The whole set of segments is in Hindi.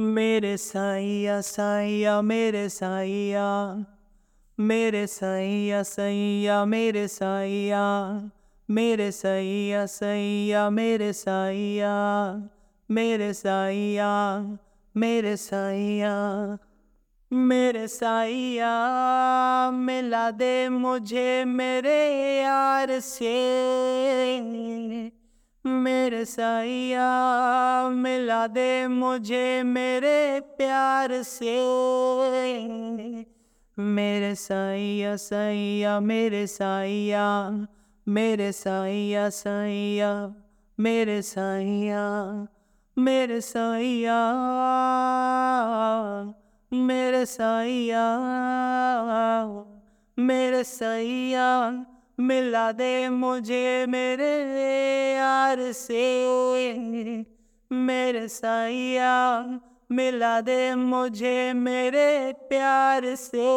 मेरे साइया साइया मेरे साइया मेरे साइया सैया, मेरे साइया मेरे सैया सैया, मेरे साइया मेरे साइया मेरे साइया मेरे साइया मिला दे मुझे मेरे यार से। मेरे साइया, मिला दे मुझे मेरे प्यार से। मेरे साइया साइया, मेरे साइया मेरे साइया साइया, मेरे साइया मेरे साइया मेरे साइया मेरे साइया। मिला दे मुझे मेरे यार से। मेरे साइया, मिला दे मुझे मेरे प्यार से।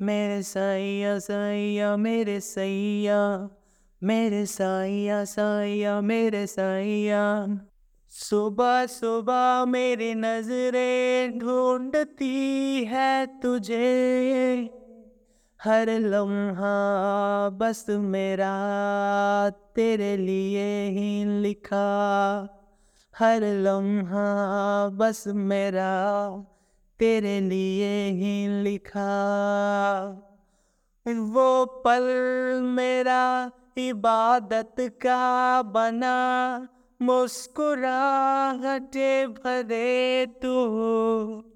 मेरे साइया साइया, मेरे सैया मेरे साइया साइया, मेरे साइया। सुबह सुबह मेरी नज़रें ढूंढती है तुझे। हर लम्हा बस मेरा तेरे लिए ही लिखा। हर लम्हा बस मेरा तेरे लिए ही लिखा। वो पल मेरा इबादत का बना, मुस्कुराहटे भरे तू।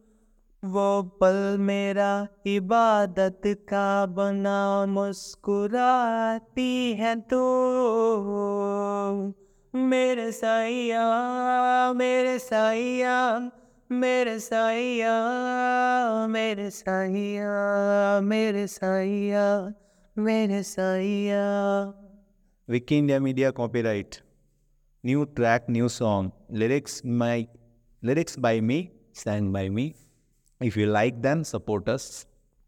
वो पल मेरा इबादत का बना मुस्कुराती है तू। मेरे साइया मेरे साइया मेरे साइया मेरे साइया मेरे साइया मेरे साइया। Wick India media copyright new track new song lyrics my lyrics by me sang by me If you like them, support us.